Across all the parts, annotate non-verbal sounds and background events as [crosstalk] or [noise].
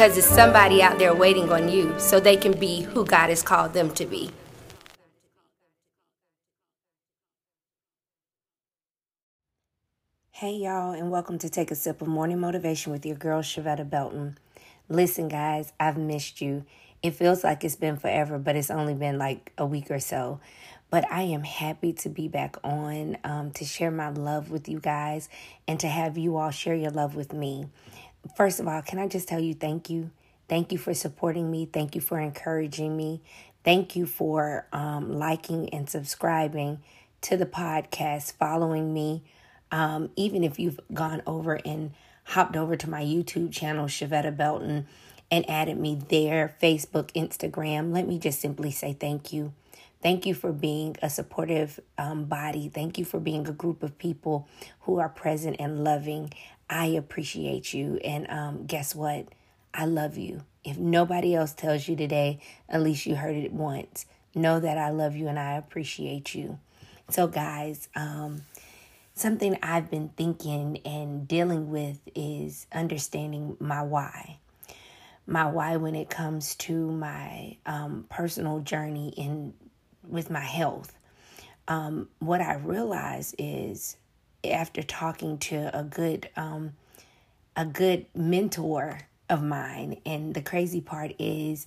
because there's somebody out there waiting on you so they can be who God has called them to be. Hey, y'all, and welcome to Take a Sip of Morning Motivation with your girl, Shavetta Belton. Listen, guys, I've missed you. It feels like it's been forever, but it's only been like a week or so. But I am happy to be back on um, to share my love with you guys and to have you all share your love with me. First of all, can I just tell you thank you? Thank you for supporting me. Thank you for encouraging me. Thank you for um, liking and subscribing to the podcast, following me um, even if you've gone over and hopped over to my YouTube channel, Shavetta Belton, and added me there, Facebook, Instagram, let me just simply say thank you. Thank you for being a supportive um, body. Thank you for being a group of people who are present and loving. I appreciate you. And um, guess what? I love you. If nobody else tells you today, at least you heard it once. Know that I love you and I appreciate you. So, guys, um, something I've been thinking and dealing with is understanding my why. My why when it comes to my um, personal journey in with my health. Um, what I realize is after talking to a good um, a good mentor of mine, and the crazy part is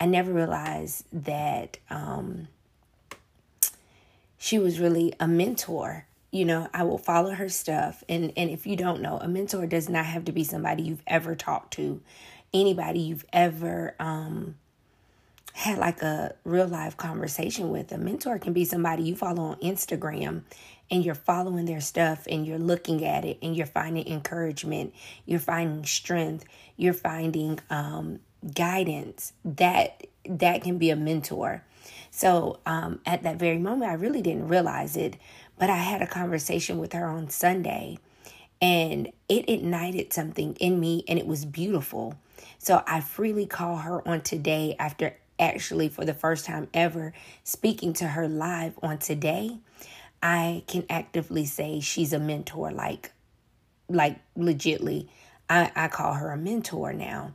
I never realized that um, she was really a mentor. You know i will follow her stuff. And and if you don't know a mentor does not have to be somebody you've ever talked to. Anybody you've ever um had like a real life conversation with. A mentor can be somebody you follow on instagram and you're following their stuff and you're looking at it and you're finding encouragement you're finding strength you're finding um guidance that that can be a mentor so um at that very moment i really didn't realize it but I had a conversation with her on Sunday and it ignited something in me and it was beautiful. So I freely call her on today after actually for the first time ever speaking to her live on today. I can actively say she's a mentor like like legitly. I, I call her a mentor now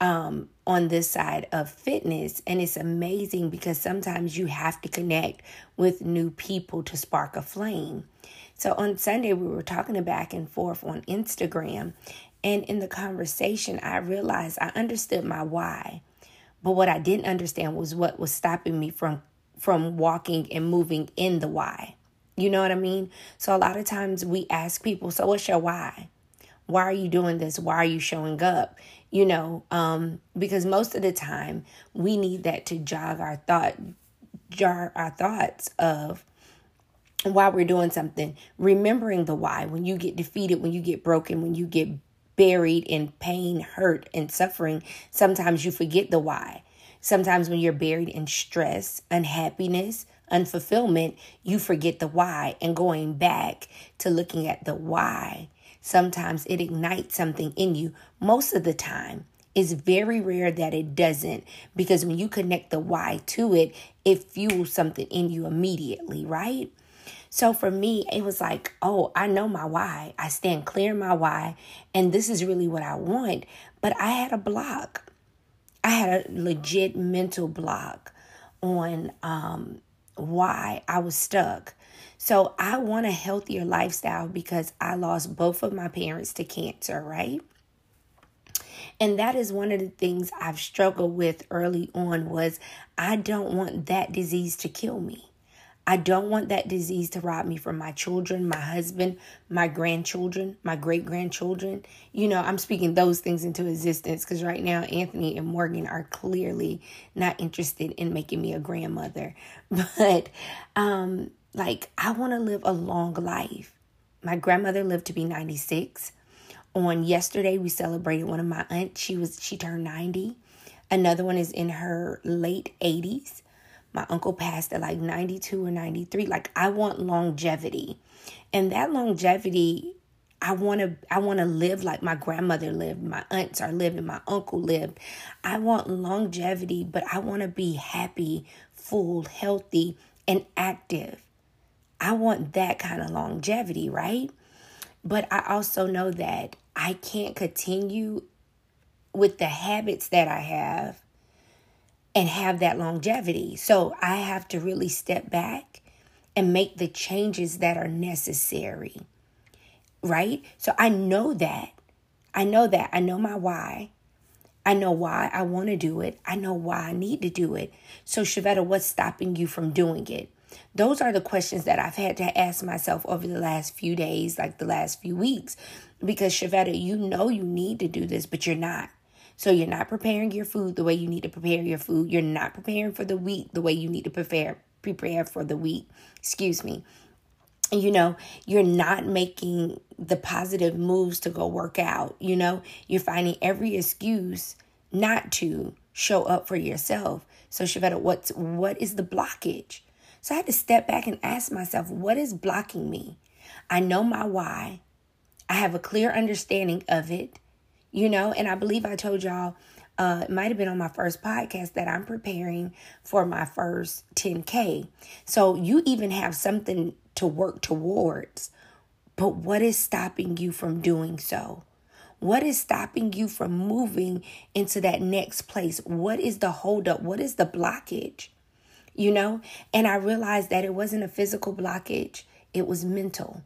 um, on this side of fitness. And it's amazing because sometimes you have to connect with new people to spark a flame. So on Sunday, we were talking back and forth on Instagram. And in the conversation, I realized I understood my why. But what I didn't understand was what was stopping me from from walking and moving in the why. You know what I mean? So a lot of times we ask people, so what's your why? Why are you doing this? Why are you showing up? you know, um, because most of the time we need that to jog our thought, jar our thoughts of why we're doing something. Remembering the why when you get defeated, when you get broken, when you get buried in pain, hurt, and suffering, sometimes you forget the why. Sometimes when you're buried in stress, unhappiness, unfulfillment, you forget the why and going back to looking at the why Sometimes it ignites something in you. Most of the time, it's very rare that it doesn't because when you connect the why to it, it fuels something in you immediately, right? So for me, it was like, oh, I know my why. I stand clear in my why, and this is really what I want. But I had a block. I had a legit mental block on um, why I was stuck. So I want a healthier lifestyle because I lost both of my parents to cancer, right? And that is one of the things I've struggled with early on was I don't want that disease to kill me. I don't want that disease to rob me from my children, my husband, my grandchildren, my great grandchildren. You know, I'm speaking those things into existence because right now Anthony and Morgan are clearly not interested in making me a grandmother. [laughs] But um like, I want to live a long life. My grandmother lived to be 96. On yesterday, we celebrated one of my aunts. She was she turned 90. Another one is in her late 80s. My uncle passed at like 92 or 93. Like I want longevity. And that longevity I want to I want to live like my grandmother lived, my aunts are living, my uncle lived. I want longevity, but I want to be happy, full, healthy, and active. I want that kind of longevity, right? But I also know that I can't continue with the habits that I have and have that longevity. So I have to really step back and make the changes that are necessary. Right? So I know that. I know that. I know my why. I know why I want to do it. I know why I need to do it. So, Shavetta, what's stopping you from doing it? Those are the questions that I've had to ask myself over the last few days, like the last few weeks. Because, Shavetta, you know you need to do this, but you're not. So you're not preparing your food the way you need to prepare your food. You're not preparing for the week the way you need to prepare prepare for the week. Excuse me. You know, you're not making the positive moves to go work out. You know, you're finding every excuse not to show up for yourself. So Shavetta, what's what is the blockage? So I had to step back and ask myself, what is blocking me? I know my why. I have a clear understanding of it you know, and I believe I told y'all, uh, it might have been on my first podcast that I'm preparing for my first 10K. So you even have something to work towards. But what is stopping you from doing so? What is stopping you from moving into that next place? What is the holdup? What is the blockage? You know? And I realized that it wasn't a physical blockage, it was mental.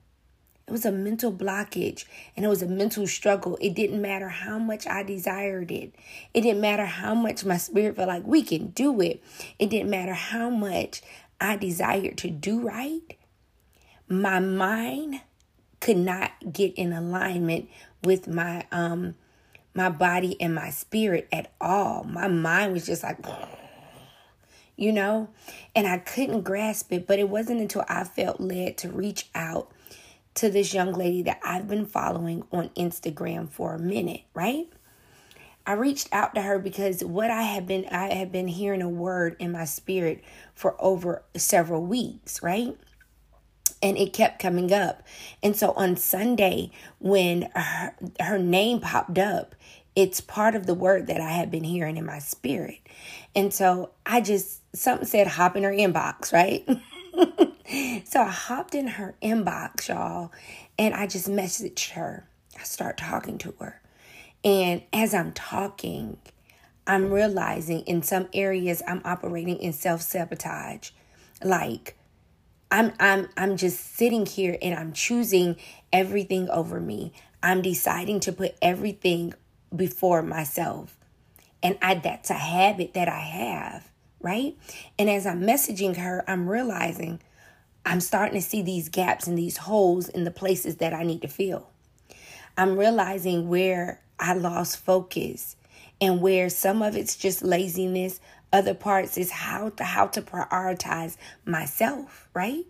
It was a mental blockage and it was a mental struggle. It didn't matter how much I desired it. It didn't matter how much my spirit felt like we can do it. It didn't matter how much I desired to do right. My mind could not get in alignment with my um my body and my spirit at all. My mind was just like you know, and I couldn't grasp it, but it wasn't until I felt led to reach out to this young lady that I've been following on Instagram for a minute, right? I reached out to her because what I have been I have been hearing a word in my spirit for over several weeks, right? And it kept coming up. And so on Sunday when her, her name popped up, it's part of the word that I have been hearing in my spirit. And so I just something said hop in her inbox, right? [laughs] [laughs] so I hopped in her inbox, y'all, and I just messaged her. I start talking to her. And as I'm talking, I'm realizing in some areas I'm operating in self-sabotage. Like I'm I'm I'm just sitting here and I'm choosing everything over me. I'm deciding to put everything before myself. And I that's a habit that I have right? And as I'm messaging her, I'm realizing I'm starting to see these gaps and these holes in the places that I need to fill. I'm realizing where I lost focus and where some of it's just laziness, other parts is how to how to prioritize myself, right?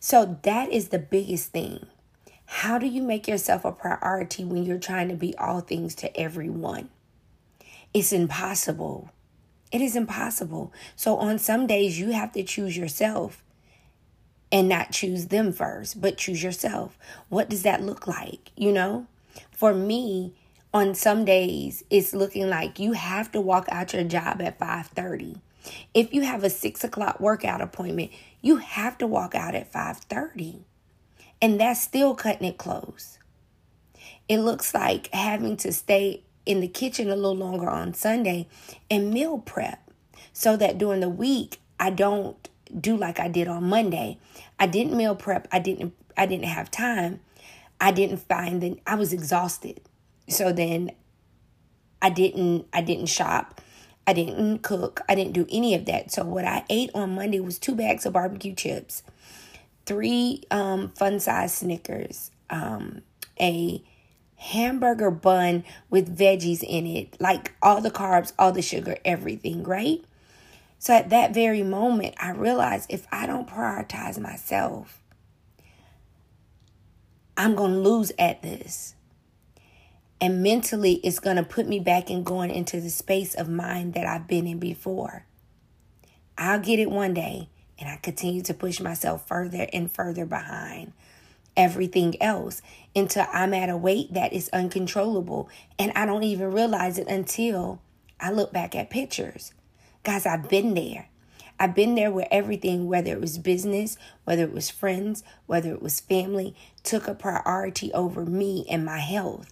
So that is the biggest thing. How do you make yourself a priority when you're trying to be all things to everyone? It's impossible. It is impossible. So on some days, you have to choose yourself and not choose them first, but choose yourself. What does that look like? You know, for me, on some days, it's looking like you have to walk out your job at 5:30. If you have a six o'clock workout appointment, you have to walk out at 5:30. And that's still cutting it close. It looks like having to stay in the kitchen a little longer on Sunday and meal prep so that during the week I don't do like I did on Monday. I didn't meal prep. I didn't I didn't have time. I didn't find that I was exhausted. So then I didn't I didn't shop. I didn't cook. I didn't do any of that. So what I ate on Monday was two bags of barbecue chips, three um, fun size Snickers, um, a hamburger bun with veggies in it, like all the carbs, all the sugar, everything, right? So at that very moment, I realized if I don't prioritize myself, I'm going to lose at this. And mentally, it's going to put me back and going into the space of mind that I've been in before. I'll get it one day, and I continue to push myself further and further behind everything else until I'm at a weight that is uncontrollable. And I don't even realize it until I look back at pictures. Guys, I've been there. I've been there where everything, whether it was business, whether it was friends, whether it was family, took a priority over me and my health.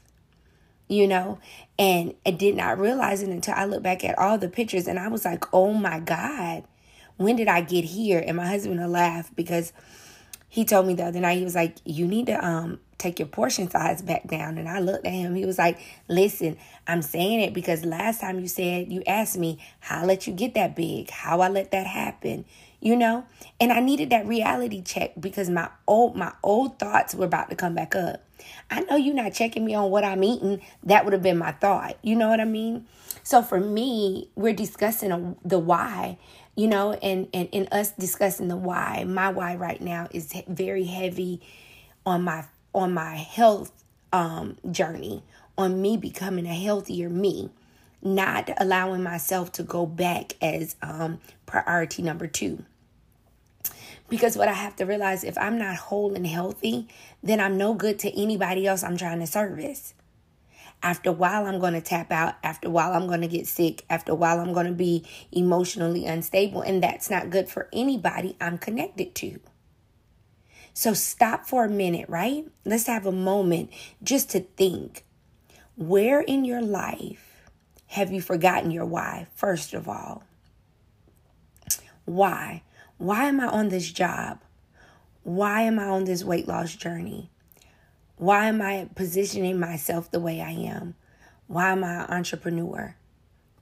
you know, and I did not realize it until I looked back at all the pictures and I was like, oh my God, when did I get here? And my husband will laugh because he told me the other night, he was like, you need to um take your portion size back down. And I looked at him, he was like, listen, I'm saying it because last time you said, you asked me how I let you get that big, how I let that happen you know and i needed that reality check because my old my old thoughts were about to come back up I know you're not checking me on what I'm eating. That would have been my thought. You know what I mean? So for me, we're discussing the why, you know, and, and in us discussing the why, my why right now is very heavy on my on my health um journey, on me becoming a healthier me, not allowing myself to go back as um priority number 2. Because what I have to realize if I'm not whole and healthy, then I'm no good to anybody else I'm trying to service. After a while, I'm going to tap out. After a while, I'm going to get sick. After a while, I'm going to be emotionally unstable. And that's not good for anybody I'm connected to. So stop for a minute, right? Let's have a moment just to think where in your life have you forgotten your why, first of all? Why? Why am I on this job? Why am I on this weight loss journey? Why am I positioning myself the way I am? Why am I an entrepreneur?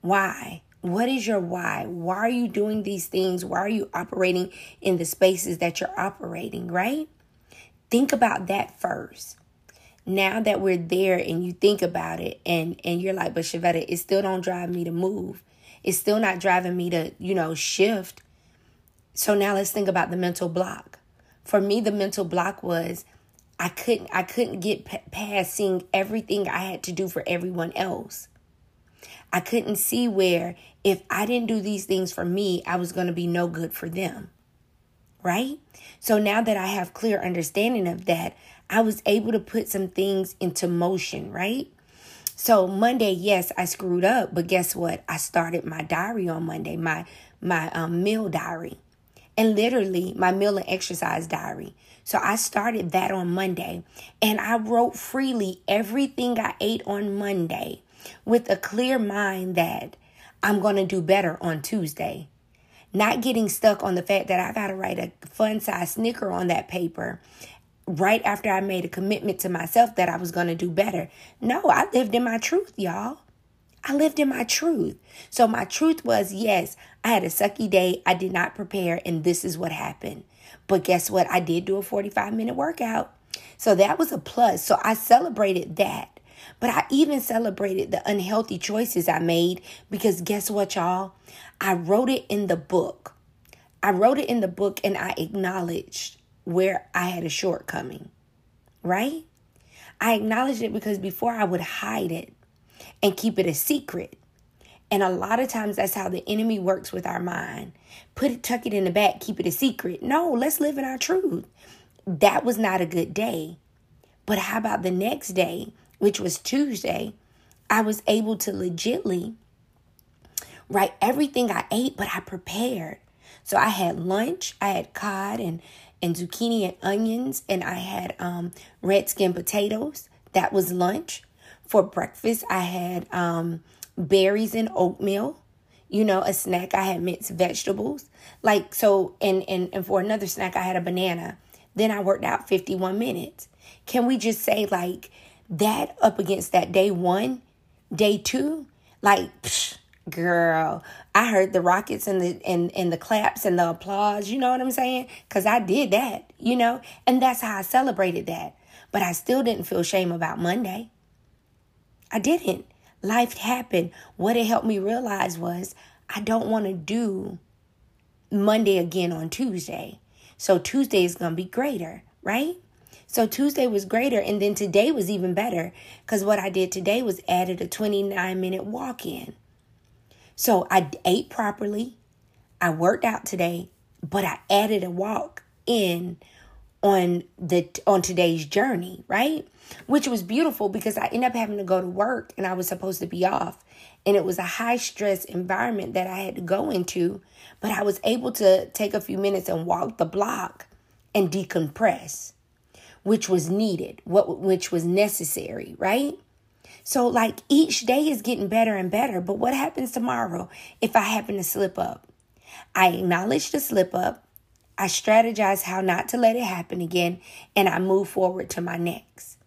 Why? What is your why? Why are you doing these things? Why are you operating in the spaces that you're operating, right? Think about that first. Now that we're there and you think about it and and you're like, but Shavetta, it still don't drive me to move. It's still not driving me to, you know, shift. So now let's think about the mental block. For me, the mental block was I couldn't I couldn't get p- past seeing everything I had to do for everyone else. I couldn't see where if I didn't do these things for me, I was going to be no good for them. Right? So now that I have clear understanding of that, I was able to put some things into motion, right? So Monday, yes, I screwed up, but guess what? I started my diary on Monday, my my um, meal diary and literally my meal and exercise diary. So I started that on Monday and I wrote freely everything I ate on Monday with a clear mind that I'm going to do better on Tuesday. Not getting stuck on the fact that I got to write a fun size snicker on that paper right after I made a commitment to myself that I was going to do better. No, I lived in my truth, y'all. I lived in my truth. So my truth was yes, I had a sucky day. I did not prepare, and this is what happened. But guess what? I did do a 45 minute workout. So that was a plus. So I celebrated that. But I even celebrated the unhealthy choices I made because guess what, y'all? I wrote it in the book. I wrote it in the book and I acknowledged where I had a shortcoming, right? I acknowledged it because before I would hide it and keep it a secret. And a lot of times that's how the enemy works with our mind. Put it, tuck it in the back, keep it a secret. No, let's live in our truth. That was not a good day. But how about the next day, which was Tuesday? I was able to legitly write everything I ate, but I prepared. So I had lunch, I had cod and, and zucchini and onions, and I had um, red skin potatoes. That was lunch. For breakfast, I had um, berries and oatmeal. You know, a snack, I had mixed vegetables. Like, so, and, and, and for another snack, I had a banana. Then I worked out 51 minutes. Can we just say, like, that up against that day one, day two? Like, psh, girl, I heard the rockets and the and, and the claps and the applause. You know what I'm saying? Because I did that, you know? And that's how I celebrated that. But I still didn't feel shame about Monday. I didn't. Life happened. What it helped me realize was I don't want to do Monday again on Tuesday. So Tuesday is going to be greater, right? So Tuesday was greater, and then today was even better because what I did today was added a 29 minute walk in. So I ate properly, I worked out today, but I added a walk in on the on today's journey, right? Which was beautiful because I ended up having to go to work and I was supposed to be off. And it was a high stress environment that I had to go into, but I was able to take a few minutes and walk the block and decompress, which was needed, what which was necessary, right? So, like, each day is getting better and better. But what happens tomorrow if I happen to slip up? I acknowledge the slip up, I strategize how not to let it happen again, and I move forward to my next.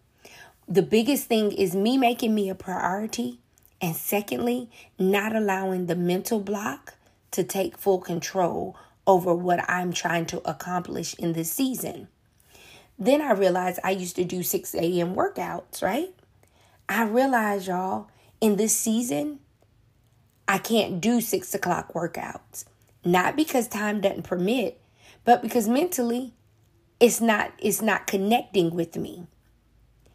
The biggest thing is me making me a priority. And secondly, not allowing the mental block to take full control over what I'm trying to accomplish in this season. Then I realized I used to do 6 a.m. workouts, right? I realized, y'all, in this season, I can't do six o'clock workouts. Not because time doesn't permit, but because mentally it's not it's not connecting with me.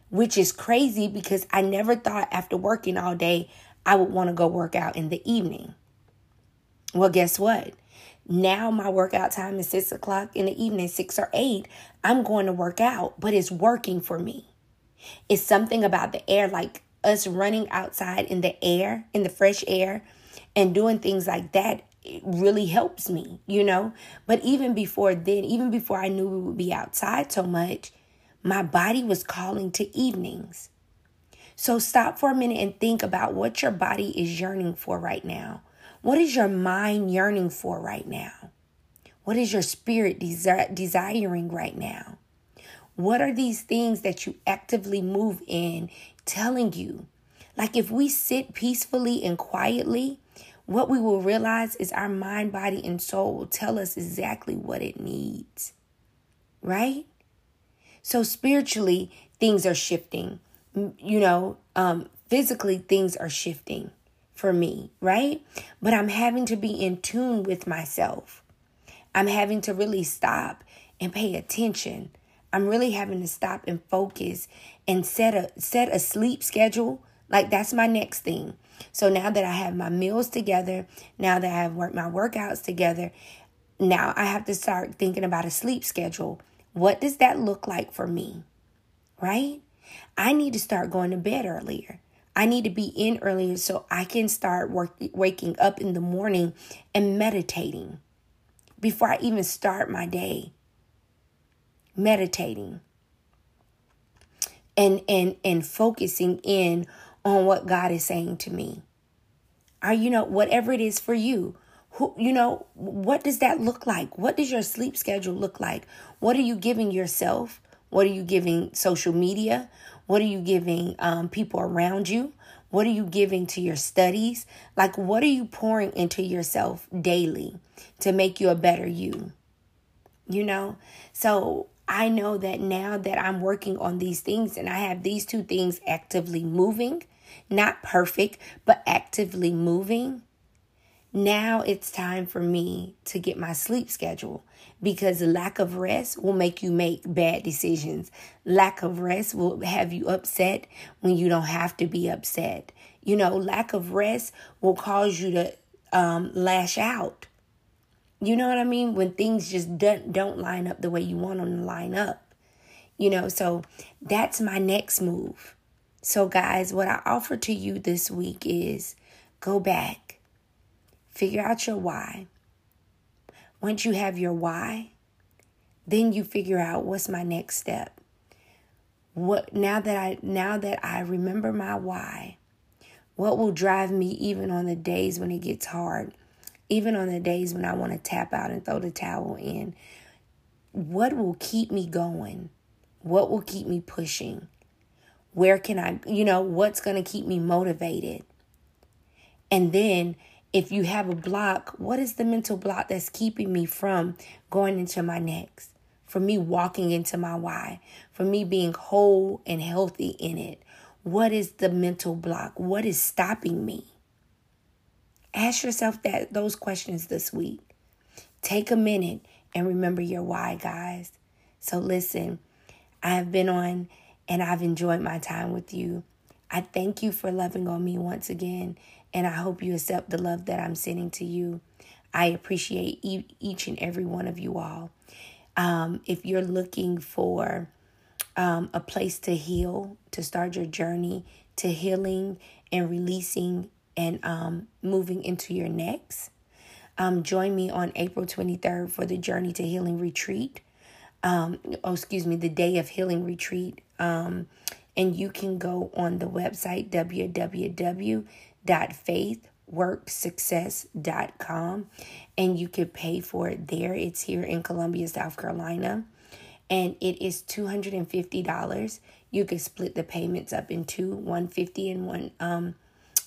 Which is crazy because I never thought after working all day I would want to go work out in the evening. Well, guess what? Now my workout time is six o'clock in the evening, six or eight. I'm going to work out, but it's working for me. It's something about the air, like us running outside in the air, in the fresh air, and doing things like that. It really helps me, you know. But even before then, even before I knew we would be outside so much, my body was calling to evenings. So stop for a minute and think about what your body is yearning for right now. What is your mind yearning for right now? What is your spirit desi- desiring right now? What are these things that you actively move in telling you? Like if we sit peacefully and quietly, what we will realize is our mind, body, and soul will tell us exactly what it needs. Right? So spiritually, things are shifting. You know, um, physically, things are shifting for me, right? But I'm having to be in tune with myself. I'm having to really stop and pay attention I'm really having to stop and focus and set a set a sleep schedule. Like that's my next thing. So now that I have my meals together, now that I have worked my workouts together, now I have to start thinking about a sleep schedule. What does that look like for me? Right? I need to start going to bed earlier. I need to be in earlier so I can start work, waking up in the morning and meditating before I even start my day meditating and and and focusing in on what God is saying to me. Are you know whatever it is for you? Who you know what does that look like? What does your sleep schedule look like? What are you giving yourself? What are you giving social media? What are you giving um, people around you? What are you giving to your studies? Like, what are you pouring into yourself daily to make you a better you? You know? So, I know that now that I'm working on these things and I have these two things actively moving, not perfect, but actively moving, now it's time for me to get my sleep schedule because lack of rest will make you make bad decisions. Lack of rest will have you upset when you don't have to be upset. You know, lack of rest will cause you to um, lash out you know what I mean? When things just don't don't line up the way you want them to line up. You know, so that's my next move. So guys, what I offer to you this week is go back. Figure out your why. Once you have your why, then you figure out what's my next step. What now that I now that I remember my why, what will drive me even on the days when it gets hard? even on the days when I want to tap out and throw the towel in, what will keep me going? What will keep me pushing? Where can I, you know, what's going to keep me motivated? And then if you have a block, what is the mental block that's keeping me from going into my next? For me walking into my why, for me being whole and healthy in it. What is the mental block? What is stopping me? Ask yourself that those questions this week. Take a minute and remember your why, guys. So listen, I have been on and I've enjoyed my time with you. I thank you for loving on me once again, and I hope you accept the love that I'm sending to you. I appreciate e- each and every one of you all. Um, if you're looking for um, a place to heal, to start your journey to healing and releasing and um, moving into your next. Um, join me on April 23rd for the Journey to Healing Retreat. Um, oh, excuse me, the Day of Healing Retreat. Um, And you can go on the website www.faithworksuccess.com and you can pay for it there. It's here in Columbia, South Carolina. And it is $250. You can split the payments up into 150 and one um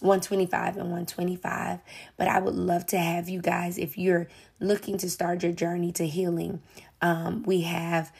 125 and 125. But I would love to have you guys if you're looking to start your journey to healing. Um, we have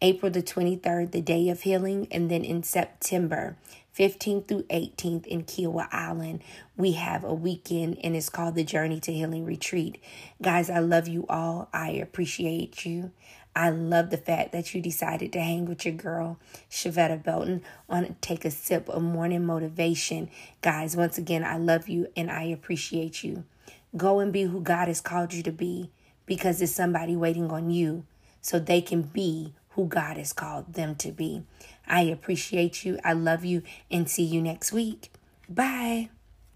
April the 23rd, the day of healing, and then in September 15th through 18th in Kiawah Island, we have a weekend and it's called the Journey to Healing Retreat. Guys, I love you all. I appreciate you. I love the fact that you decided to hang with your girl, Shavetta Belton, on Take a Sip of Morning Motivation. Guys, once again, I love you and I appreciate you. Go and be who God has called you to be because there's somebody waiting on you so they can be who God has called them to be. I appreciate you. I love you and see you next week. Bye.